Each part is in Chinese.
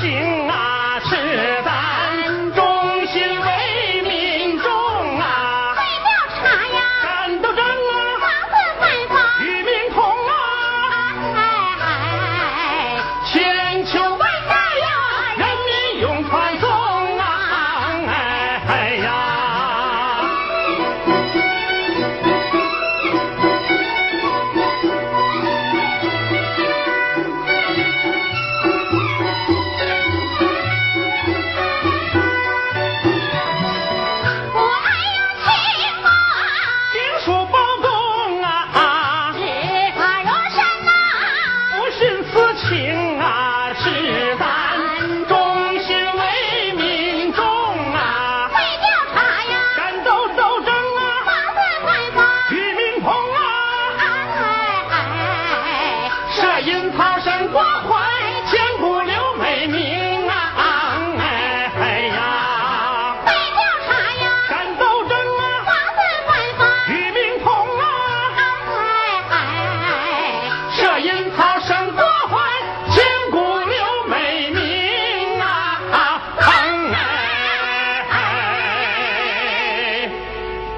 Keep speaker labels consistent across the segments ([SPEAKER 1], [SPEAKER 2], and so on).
[SPEAKER 1] 情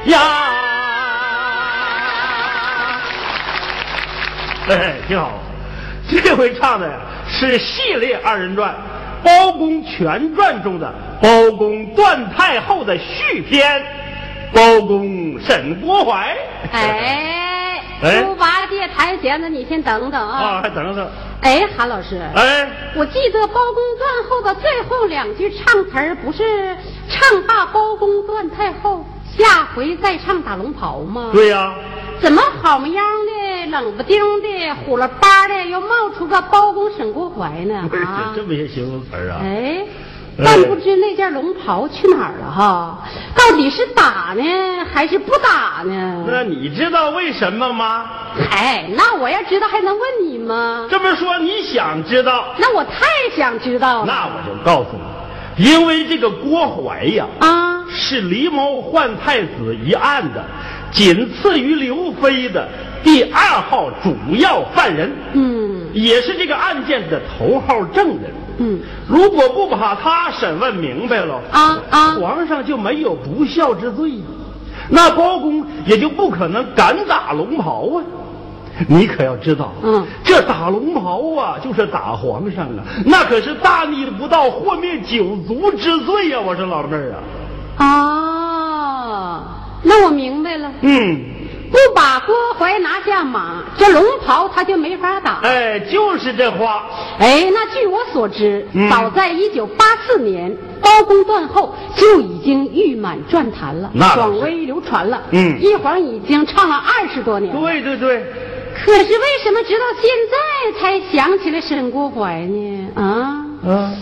[SPEAKER 1] 呀，
[SPEAKER 2] 哎，
[SPEAKER 1] 挺好。这回唱的呀是系列二人转《包公全传》中的包公段太后的续篇，包公沈国怀。
[SPEAKER 2] 哎，
[SPEAKER 1] 哎
[SPEAKER 2] 猪八戒抬弦子，你先等等
[SPEAKER 1] 啊，
[SPEAKER 2] 啊。
[SPEAKER 1] 还等等，
[SPEAKER 2] 哎，韩老师，
[SPEAKER 1] 哎，
[SPEAKER 2] 我记得包公断后的最后两句唱词儿不是唱罢包公断太后，下回再唱打龙袍吗？
[SPEAKER 1] 对呀、
[SPEAKER 2] 怎么好么样的冷不丁的虎了巴的又冒出个包公沈国怀呢？啊，
[SPEAKER 1] 这么些形容词啊？
[SPEAKER 2] 哎，
[SPEAKER 1] 哎
[SPEAKER 2] 但不知那件龙袍去哪儿了哈？到底是打呢，还是不打呢？
[SPEAKER 1] 那你知道为什么吗？
[SPEAKER 2] 哎，那我要知道还能问你吗？
[SPEAKER 1] 这么说你想知道，
[SPEAKER 2] 那我太想知道了。
[SPEAKER 1] 那我就告诉你，因为这个郭淮呀，
[SPEAKER 2] 啊，
[SPEAKER 1] 是狸猫换太子一案的，仅次于刘飞的第二号主要犯人，
[SPEAKER 2] 嗯。
[SPEAKER 1] 也是这个案件的头号证人。
[SPEAKER 2] 嗯，
[SPEAKER 1] 如果不把他审问明白了，
[SPEAKER 2] 啊啊。
[SPEAKER 1] 皇上就没有不孝之罪，那包公也就不可能敢打龙袍啊。你可要知道，
[SPEAKER 2] 嗯。
[SPEAKER 1] 这打龙袍啊，就是打皇上啊，那可是大逆不道、祸灭九族之罪呀、我说老妹儿啊，
[SPEAKER 2] 哦，那我明白了。
[SPEAKER 1] 嗯，
[SPEAKER 2] 不把郭淮拿下马，这龙袍他就没法打。
[SPEAKER 1] 哎，就是这话，
[SPEAKER 2] 哎，那据我所知，
[SPEAKER 1] 嗯
[SPEAKER 2] 早在一九八四年，包公断后就已经誉满传坛了，
[SPEAKER 1] 那
[SPEAKER 2] 广为流传了。
[SPEAKER 1] 嗯
[SPEAKER 2] 一晃已经唱了二十多年。
[SPEAKER 1] 对对对，
[SPEAKER 2] 可是为什么直到现在才想起来沈国怀呢？啊，
[SPEAKER 1] 啊，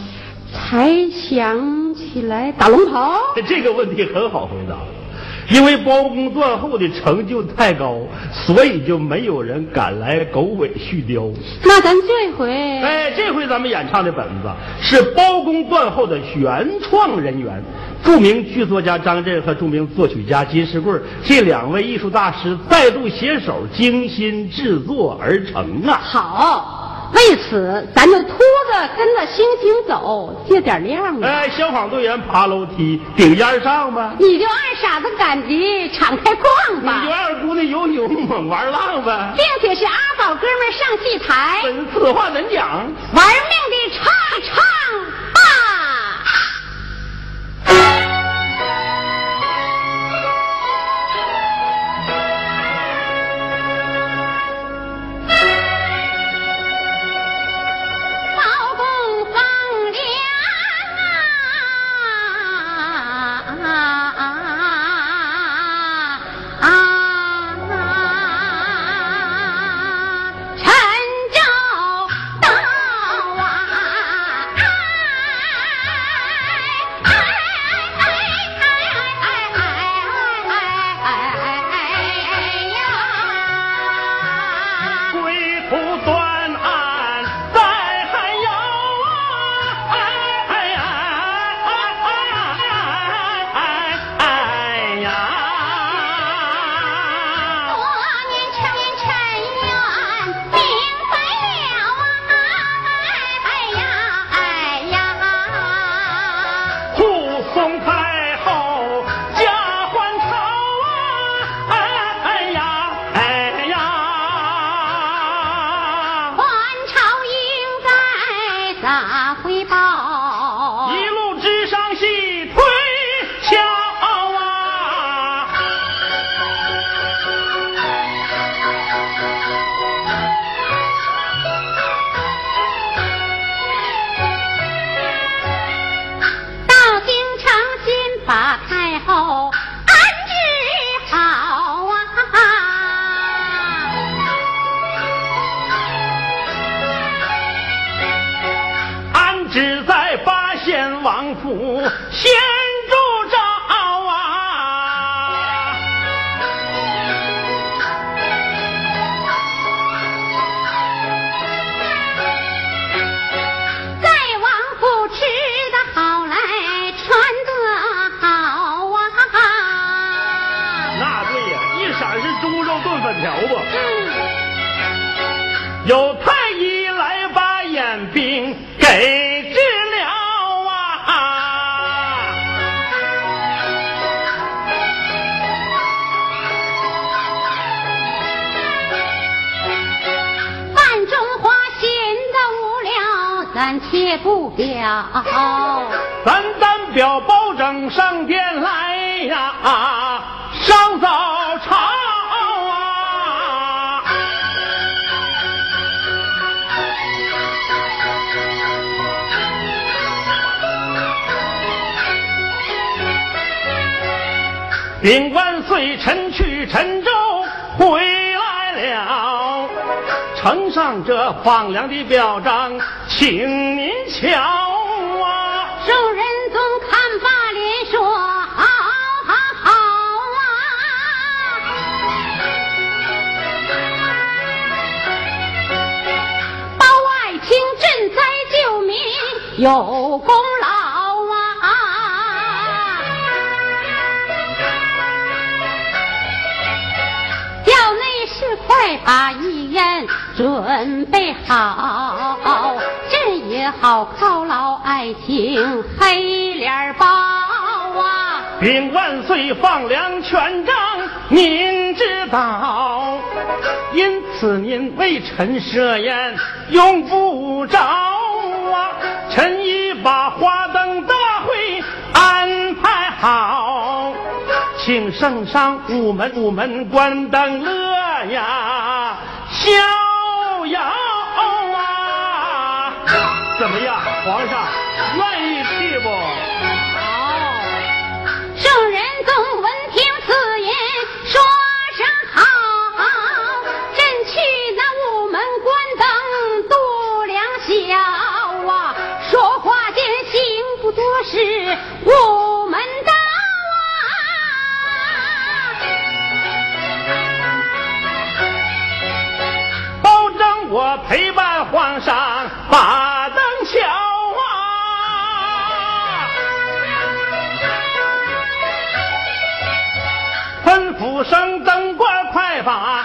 [SPEAKER 2] 才想起来打龙袍？
[SPEAKER 1] 这个问题很好回答，因为包公断后的成就太高，所以就没有人敢来狗尾续貂。
[SPEAKER 2] 那咱这回，
[SPEAKER 1] 哎，这回咱们演唱的本子是包公断后的原创人员，著名剧作家张震和著名作曲家金世贵这两位艺术大师再度携手精心制作而成啊！
[SPEAKER 2] 好。为此，咱就秃子跟着星星走，借点亮吧。
[SPEAKER 1] 哎，消防队员爬楼梯顶烟上吧，
[SPEAKER 2] 你就二傻子赶集，敞开逛吧你
[SPEAKER 1] 就，二姑娘游泳玩浪吧，
[SPEAKER 2] 并且是阿宝哥们上戏台，
[SPEAKER 1] 本此话怎讲？
[SPEAKER 2] 玩命的唱一唱那会把不表。
[SPEAKER 1] 咱单表保证上殿来呀，上早朝啊！禀万岁，臣去陈州回来了。呈上这放粮的表彰，请您瞧啊！
[SPEAKER 2] 众人总看罢脸说：“好，好，好啊！”包爱卿赈灾救民有功劳啊！叫内侍快把遗言准备好，也好犒劳爱情黑脸包啊！
[SPEAKER 1] 禀万岁，放粮全章您知道，因此您为臣设宴，用不着啊！臣已把花灯大会安排好，请圣上午门午门关灯乐呀，逍遥！怎么样，皇上愿意去不？
[SPEAKER 2] 好，圣人曾闻听此言，说声好。朕去那午门关灯度良宵啊，说话间行不多时，午门到
[SPEAKER 1] 保证我陪伴皇上把吩咐声灯官快把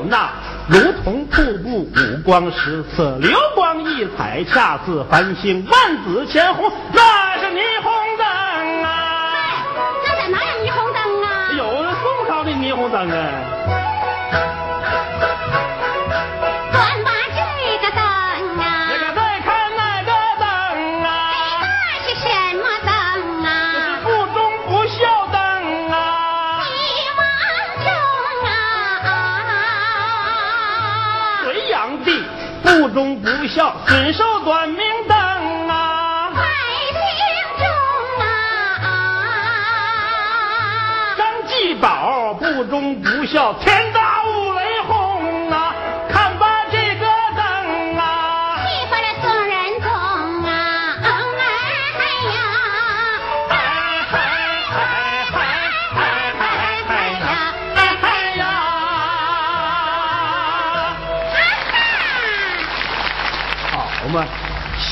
[SPEAKER 1] 有那如同瀑布五光十色，流光溢彩，恰似繁星，万紫千红，那是霓虹灯啊！
[SPEAKER 2] 那在哪有霓虹灯啊？
[SPEAKER 1] 有宋朝的霓虹灯啊！
[SPEAKER 2] 身手短命灯啊，快听中啊，
[SPEAKER 1] 张继宝不忠不孝，天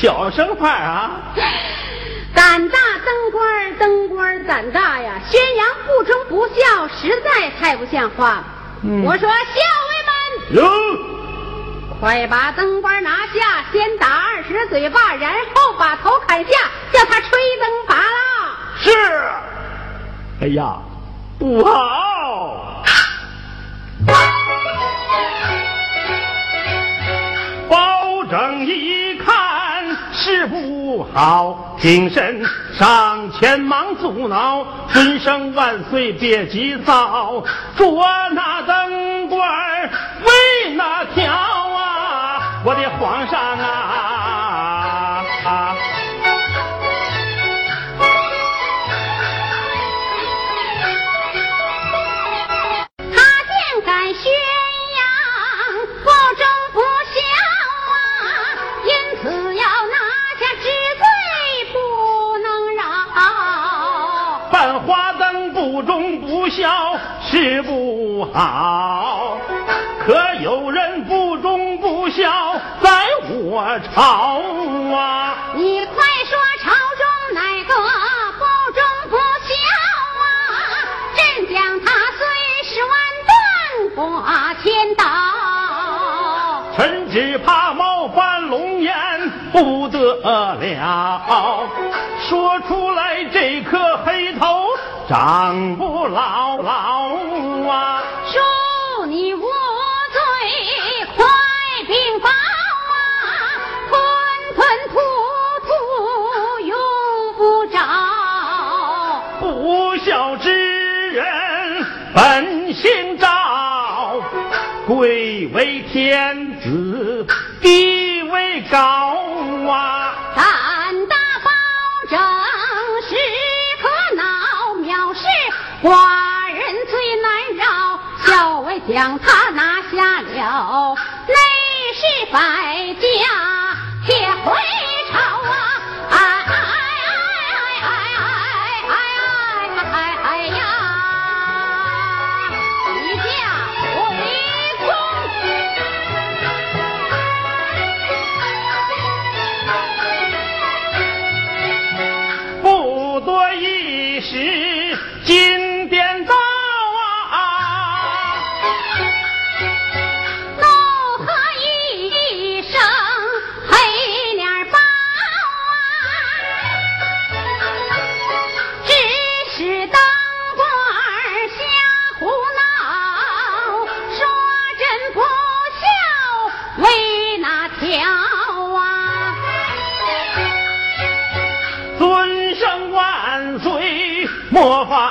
[SPEAKER 1] 小声话啊！
[SPEAKER 2] 胆大灯官儿，灯官胆大呀！宣扬不忠不孝，实在太不像话。
[SPEAKER 1] 嗯
[SPEAKER 2] 我说校尉们，
[SPEAKER 1] 有，
[SPEAKER 2] 快把灯官拿下，先打二十嘴巴，然后把头砍下，叫他吹灯拔蜡。
[SPEAKER 1] 是。哎呀，不好！包拯一看是不好，精神上前忙阻挠，尊声万岁别急躁，捉那灯管儿为哪条啊？我的皇上啊！
[SPEAKER 2] 孝
[SPEAKER 1] 是不好，可有人不忠不孝在我朝啊？
[SPEAKER 2] 你快说朝中哪个不忠不孝啊？朕将他碎尸万段挂千刀。
[SPEAKER 1] 臣只怕冒犯龙颜不得了，说出来这颗黑头长不老老啊！
[SPEAKER 2] 恕你无罪，快禀报啊！吞吞吐吐用不着。
[SPEAKER 1] 不孝之人本性昭，贵为天子，地位高
[SPEAKER 2] 寡人最难饶。校尉将他拿下了，内侍百家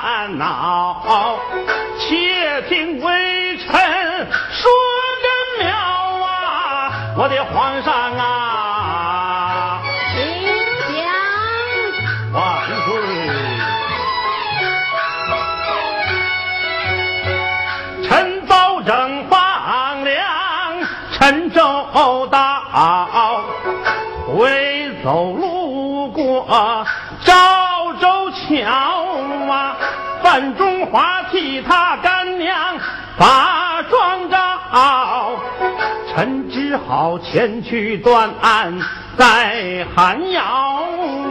[SPEAKER 1] 烦恼，且听微臣说个妙啊！我的皇上啊，
[SPEAKER 2] 请讲。
[SPEAKER 1] 万岁！臣包拯放粮，臣周到，回走路。中华替他干娘把妆照，臣只好前去断案，在寒窑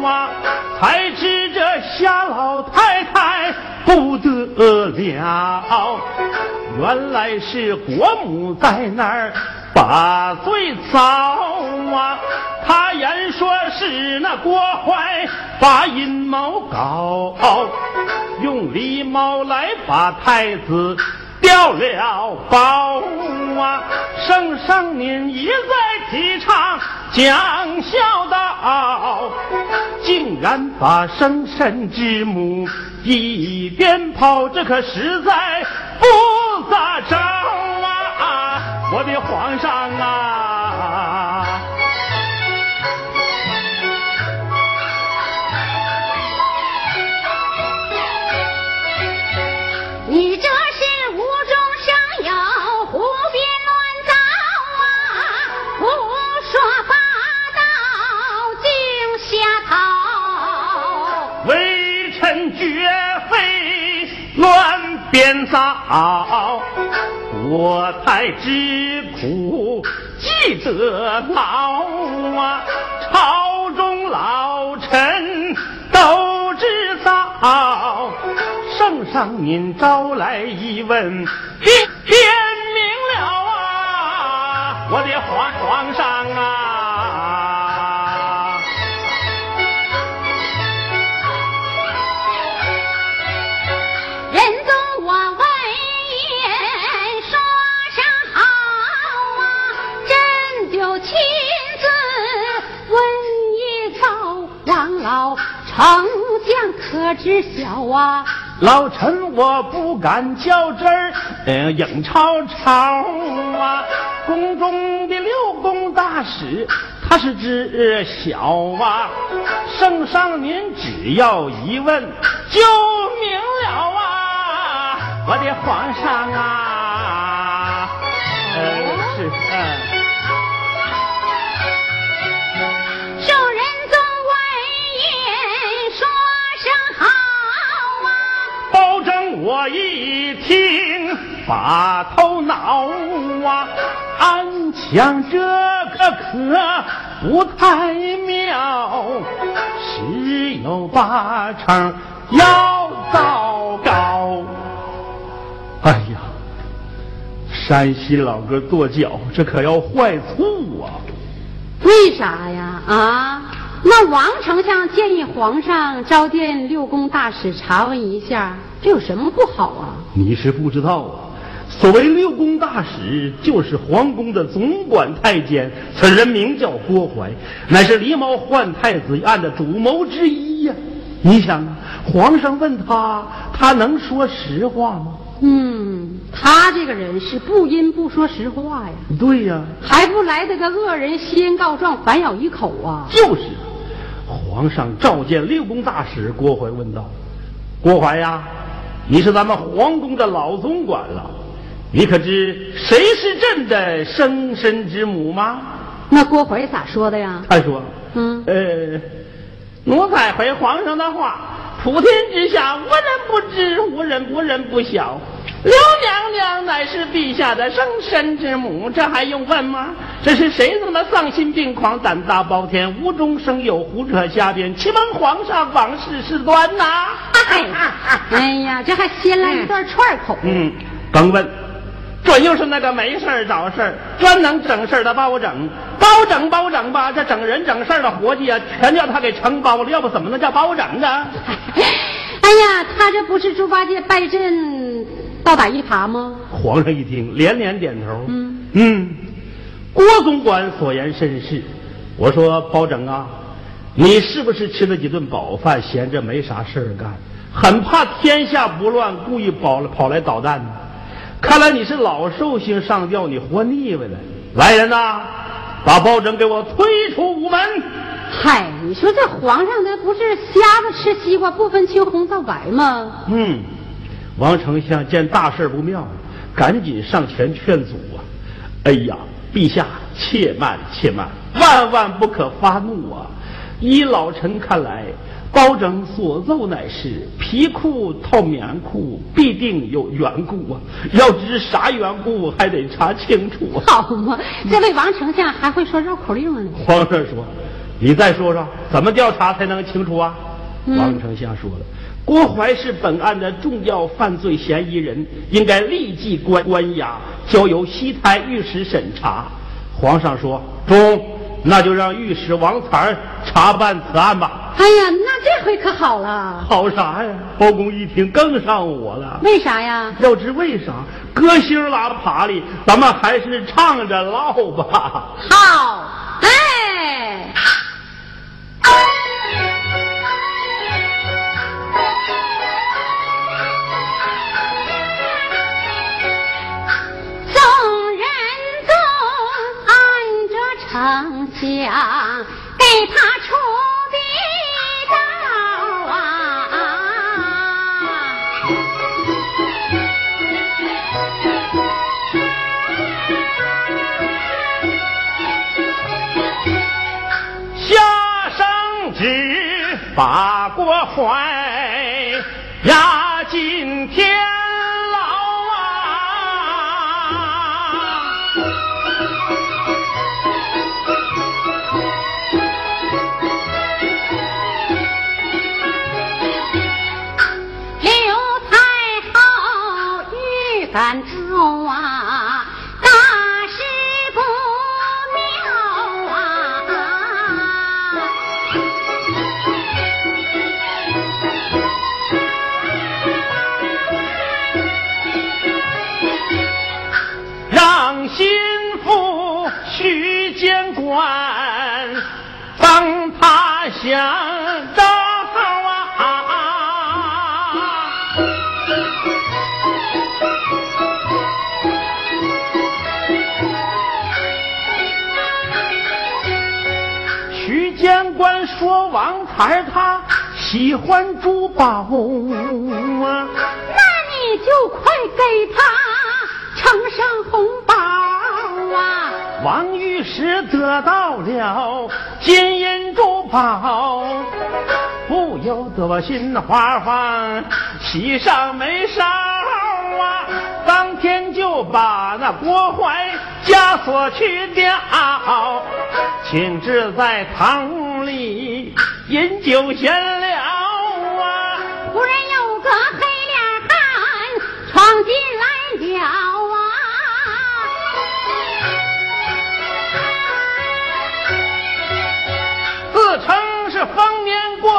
[SPEAKER 1] 啊，才知这夏老太太不得了，原来是国母在那儿把罪遭啊！他言说是那郭槐把阴谋搞，用狸猫来把太子掉了包啊！圣上您一再提倡讲孝道，竟然把生身之母一边抛，这可实在不咋着啊！我的皇上啊！天早，国太之苦记得牢啊，朝中老臣都知道，圣上您招来一问，天明了啊，我的皇皇上啊。
[SPEAKER 2] 知晓啊？
[SPEAKER 1] 老臣我不敢较真儿，嗯，应朝朝啊。宫中的六宫大使，他是知晓啊。圣上您只要一问就明了啊，我的皇上啊。是，嗯。我一听把头脑啊，暗想这个可不太妙，十有八成要糟糕。哎呀，山西老哥跺脚，这可要坏醋啊！
[SPEAKER 2] 为啥呀？啊？那王丞相建议皇上召见六宫大使查问一下，这有什么不好啊？
[SPEAKER 1] 你是不知道啊，所谓六宫大使，就是皇宫的总管太监，此人名叫郭淮，乃是狸猫换太子一案的主谋之一呀。你想，皇上问他，他能说实话吗？
[SPEAKER 2] 嗯，他这个人是不阴不说实话呀。
[SPEAKER 1] 对呀，
[SPEAKER 2] 还不来得个恶人先告状，反咬一口啊？
[SPEAKER 1] 就是。皇上召见六宫大使，郭淮问道：“郭淮呀，你是咱们皇宫的老总管了，你可知谁是朕的生身之母吗？”
[SPEAKER 2] 那郭槐咋说的呀？
[SPEAKER 1] 他说：“嗯，呃，奴才回皇上的话，普天之下无人不知，无人无人不晓。”刘娘娘乃是陛下的生身之母，这还用问吗？这是谁这么丧心病狂、胆大包天、无中生有、胡扯瞎编？欺蒙皇上往事事端呐！
[SPEAKER 2] 哎呀，这还先来一段串口。
[SPEAKER 1] 嗯，甭问，准又是那个没事找事专能整事的包拯。包拯包拯吧，这整人整事的活计啊，全叫他给承包了，要不怎么能叫包拯呢？
[SPEAKER 2] 哎呀，他这不是猪八戒拜阵？倒打一耙吗？
[SPEAKER 1] 皇上一听，连连点头。嗯嗯，郭总管所言甚是。我说包拯啊，你是不是吃了几顿饱饭，闲着没啥事儿干，很怕天下不乱，故意跑跑来捣蛋呢？看来你是老寿星上吊，你活腻歪了。来人呐，把包拯给我推出午门。
[SPEAKER 2] 嗨，你说这皇上他不是瞎子吃西瓜不分青红皂白吗？
[SPEAKER 1] 嗯。王丞相见大事不妙，赶紧上前劝阻啊！哎呀，陛下且慢且慢，万万不可发怒啊！依老臣看来，包拯所奏乃是皮裤套棉裤，必定有缘故啊！要知啥缘故，还得查清楚啊。
[SPEAKER 2] 好嘛，这位王丞相还会说绕口令呢。
[SPEAKER 1] 皇上说：“你再说说，怎么调查才能清楚啊？”王丞相说了。郭槐是本案的重要犯罪嫌疑人，应该立即关关押，交由西台御史审查。皇上说中，那就让御史王才查办此案吧。
[SPEAKER 2] 哎呀，那这回可好了。
[SPEAKER 1] 好啥呀？包公一听更上火了。
[SPEAKER 2] 为啥呀？
[SPEAKER 1] 要知为啥？歌星拉爬里，咱们还是唱着唠吧。
[SPEAKER 2] 好，
[SPEAKER 1] 喜欢珠宝啊，
[SPEAKER 2] 那你就快给他呈上红包啊！
[SPEAKER 1] 王玉石得到了金银珠宝，不由得心花放，喜上眉梢啊！当天就把那郭槐枷锁去掉，请至在堂里饮酒闲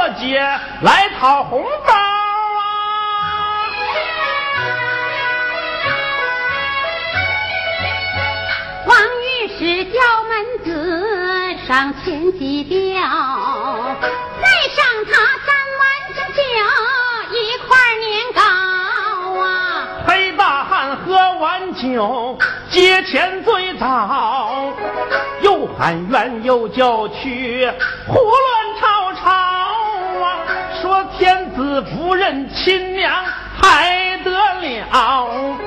[SPEAKER 1] 年过节来讨红包啊！
[SPEAKER 2] 王御史叫门子上前几吊，再上他三碗之酒一块年糕啊！
[SPEAKER 1] 黑大汉喝完酒，接钱最早，又喊冤又叫屈，胡乱子夫人亲娘还得了，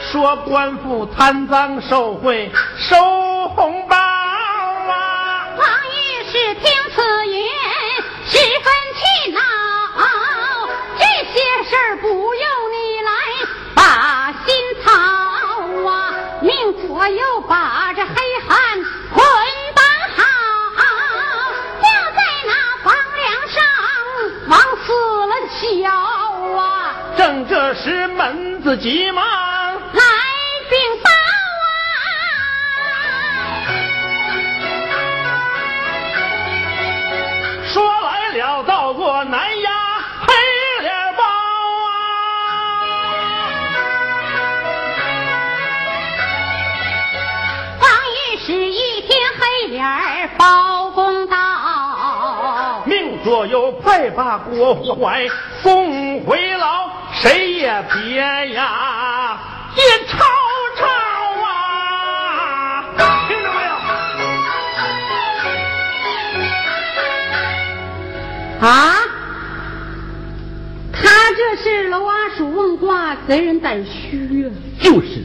[SPEAKER 1] 说官府贪赃受贿收红包啊！
[SPEAKER 2] 王御史听此言，十分气恼。这些事儿不由你来把心操啊！命左右把这
[SPEAKER 1] 正这时门子急忙
[SPEAKER 2] 来禀报啊！
[SPEAKER 1] 说来了，到过南衙黑脸包啊！
[SPEAKER 2] 王御史一听黑脸包公到，
[SPEAKER 1] 命左右快把郭怀送回牢，谁也别呀，也吵吵啊！听着没有？
[SPEAKER 2] 啊！他这是楼阿鼠问卦，贼人胆虚啊！
[SPEAKER 1] 就是，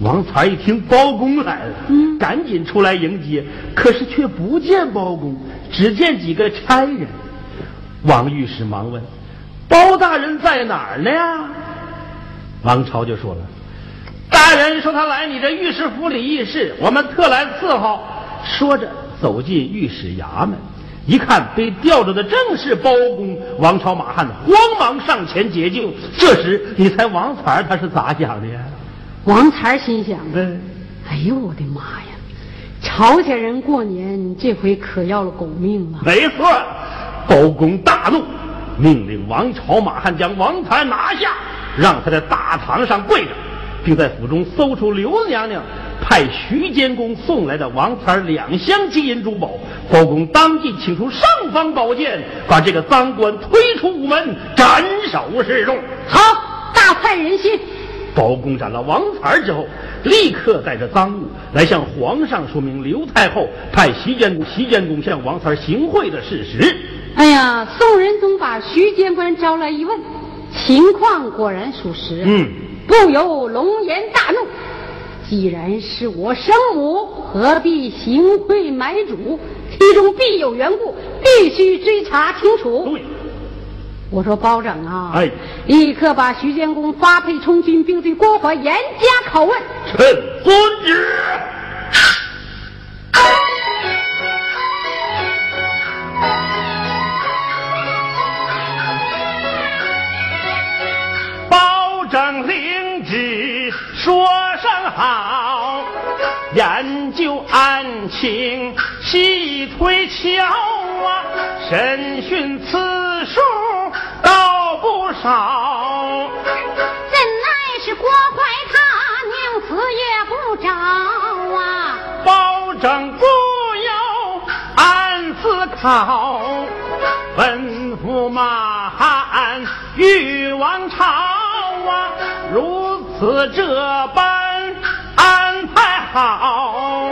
[SPEAKER 1] 王才一听包公来了，
[SPEAKER 2] 嗯
[SPEAKER 1] 赶紧出来迎接，可是却不见包公，只见几个差人。王御史忙问：“包大人在哪儿呢呀？”王朝就说了：“大人说他来你这御史府里议事，我们特来伺候。”说着走进御史衙门，一看被吊着的正是包公，王朝马汉慌忙上前解救。这时你猜王才他是咋想的呀？
[SPEAKER 2] 王才心想：
[SPEAKER 1] 嗯。
[SPEAKER 2] 哎呦我的妈呀！朝鲜人过年这回可要了狗命了。
[SPEAKER 1] 没错，包公大怒，命令王朝马汉将王才拿下，让他在大堂上跪着，并在府中搜出刘娘娘派徐监公送来的王才两箱金银珠宝。包公当即请出尚方宝剑，把这个赃官推出午门，斩首示众。
[SPEAKER 2] 好，大快人心。
[SPEAKER 1] 包公斩了王才之后，立刻带着赃物来向皇上说明刘太后派徐监公、徐监公向王才行贿的事实。
[SPEAKER 2] 哎呀，宋仁宗把徐监官招来一问，情况果然属实。
[SPEAKER 1] 嗯，
[SPEAKER 2] 不由龙颜大怒。既然是我生母，何必行贿买主？其中必有缘故，必须追查清楚。
[SPEAKER 1] 对。
[SPEAKER 2] 我说包拯啊，
[SPEAKER 1] 哎
[SPEAKER 2] 立刻把徐监公发配充军，并对郭淮严加拷问。
[SPEAKER 1] 臣遵旨。好，研究案情细推敲啊，审讯次数倒不少。
[SPEAKER 2] 怎奈是郭淮他宁死也不招啊！
[SPEAKER 1] 包拯不由暗思考，吩咐马汉与王朝啊，如此这般好，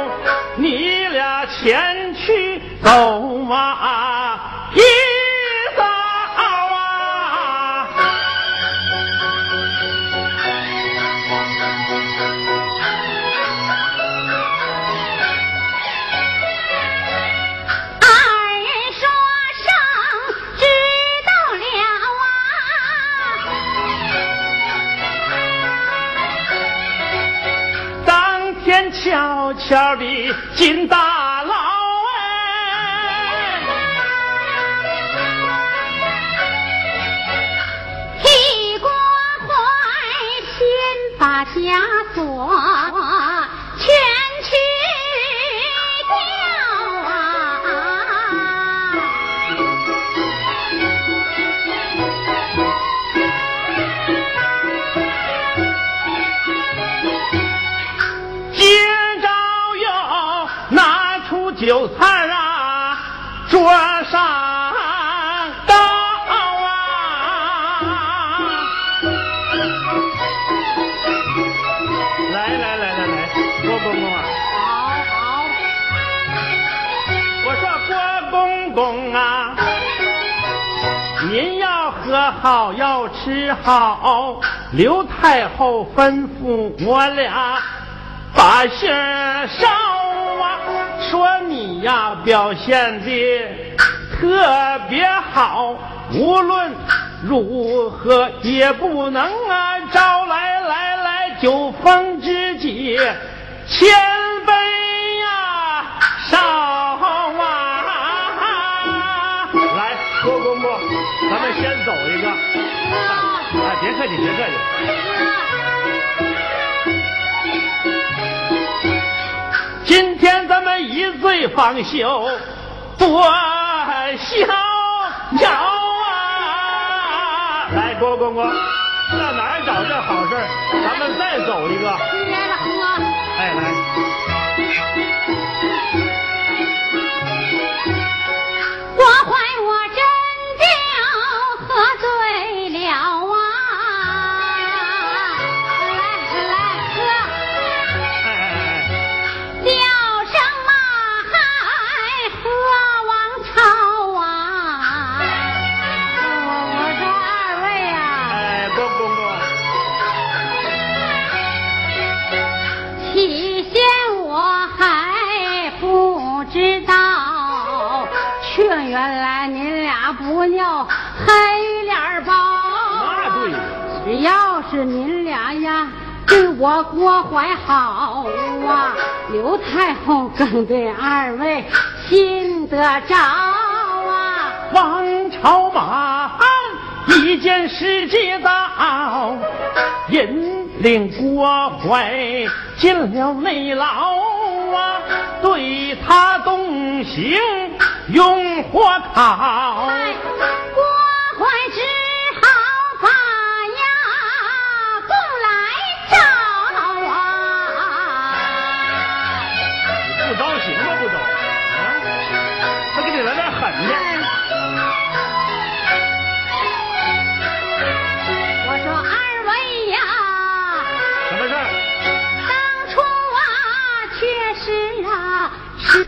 [SPEAKER 1] 你俩前去走马
[SPEAKER 2] 好。
[SPEAKER 1] 刘太后吩咐我俩把信儿捎啊，说你呀表现的特别好，无论如何也不能啊招来来来酒逢知己，千杯呀少别客气，别客气。今天咱们一醉方休，多逍遥啊！来，郭公公，上哪儿找这好事？咱们再走一个。
[SPEAKER 2] 来了喝。
[SPEAKER 1] 哎，来，
[SPEAKER 2] 我怀原来您俩不尿黑脸包。
[SPEAKER 1] 那对呀。
[SPEAKER 2] 只要是您俩呀，对我郭怀好啊，刘太后更对二位心得着啊。
[SPEAKER 1] 王朝马汉一件事接到，引领郭怀进了内牢啊，对他动刑用火烤。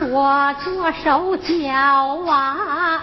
[SPEAKER 2] 我做手脚啊，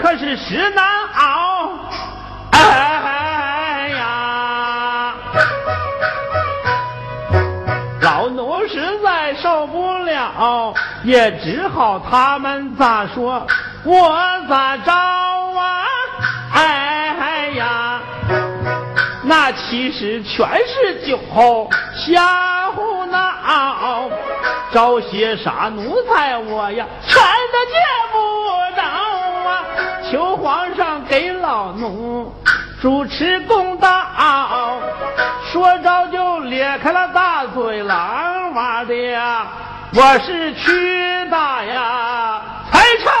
[SPEAKER 1] 可是实难熬。哎哎呀！老奴实在受不了，也只好他们咋说，我咋着啊？哎呀，那其实全是酒后瞎胡闹，招些啥奴才我呀，全得见！求皇上给老奴主持公道，说着就咧开了大嘴狼哇的呀！我是屈大呀，
[SPEAKER 2] 还唱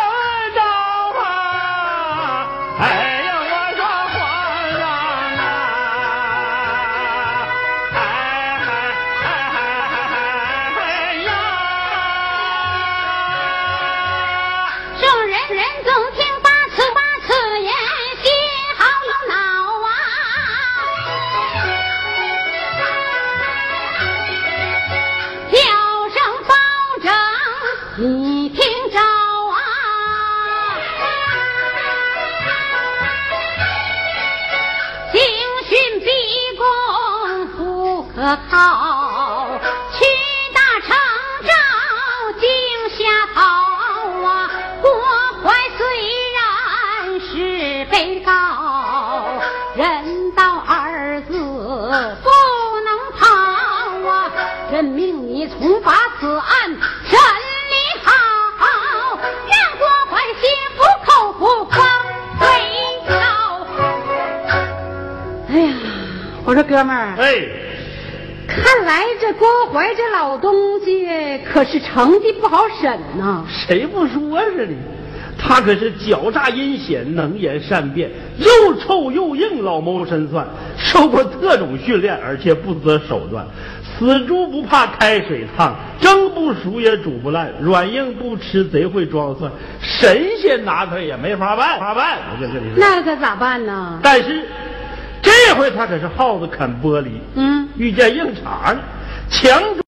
[SPEAKER 2] 你哥们儿，
[SPEAKER 1] 哎，
[SPEAKER 2] 看来这郭怀这老东西可是成绩不好审呐、
[SPEAKER 1] 谁不说是呢？他可是狡诈阴险、能言善辩、又臭又硬、老谋深算，受过特种训练，而且不择手段。死猪不怕开水烫，蒸不熟也煮不烂，软硬不吃贼会装蒜，神仙拿他也没法办，法办。我就跟你说，
[SPEAKER 2] 那可咋办呢？
[SPEAKER 1] 但是这回他可是耗子啃玻璃，
[SPEAKER 2] 嗯，
[SPEAKER 1] 遇见硬茬了，强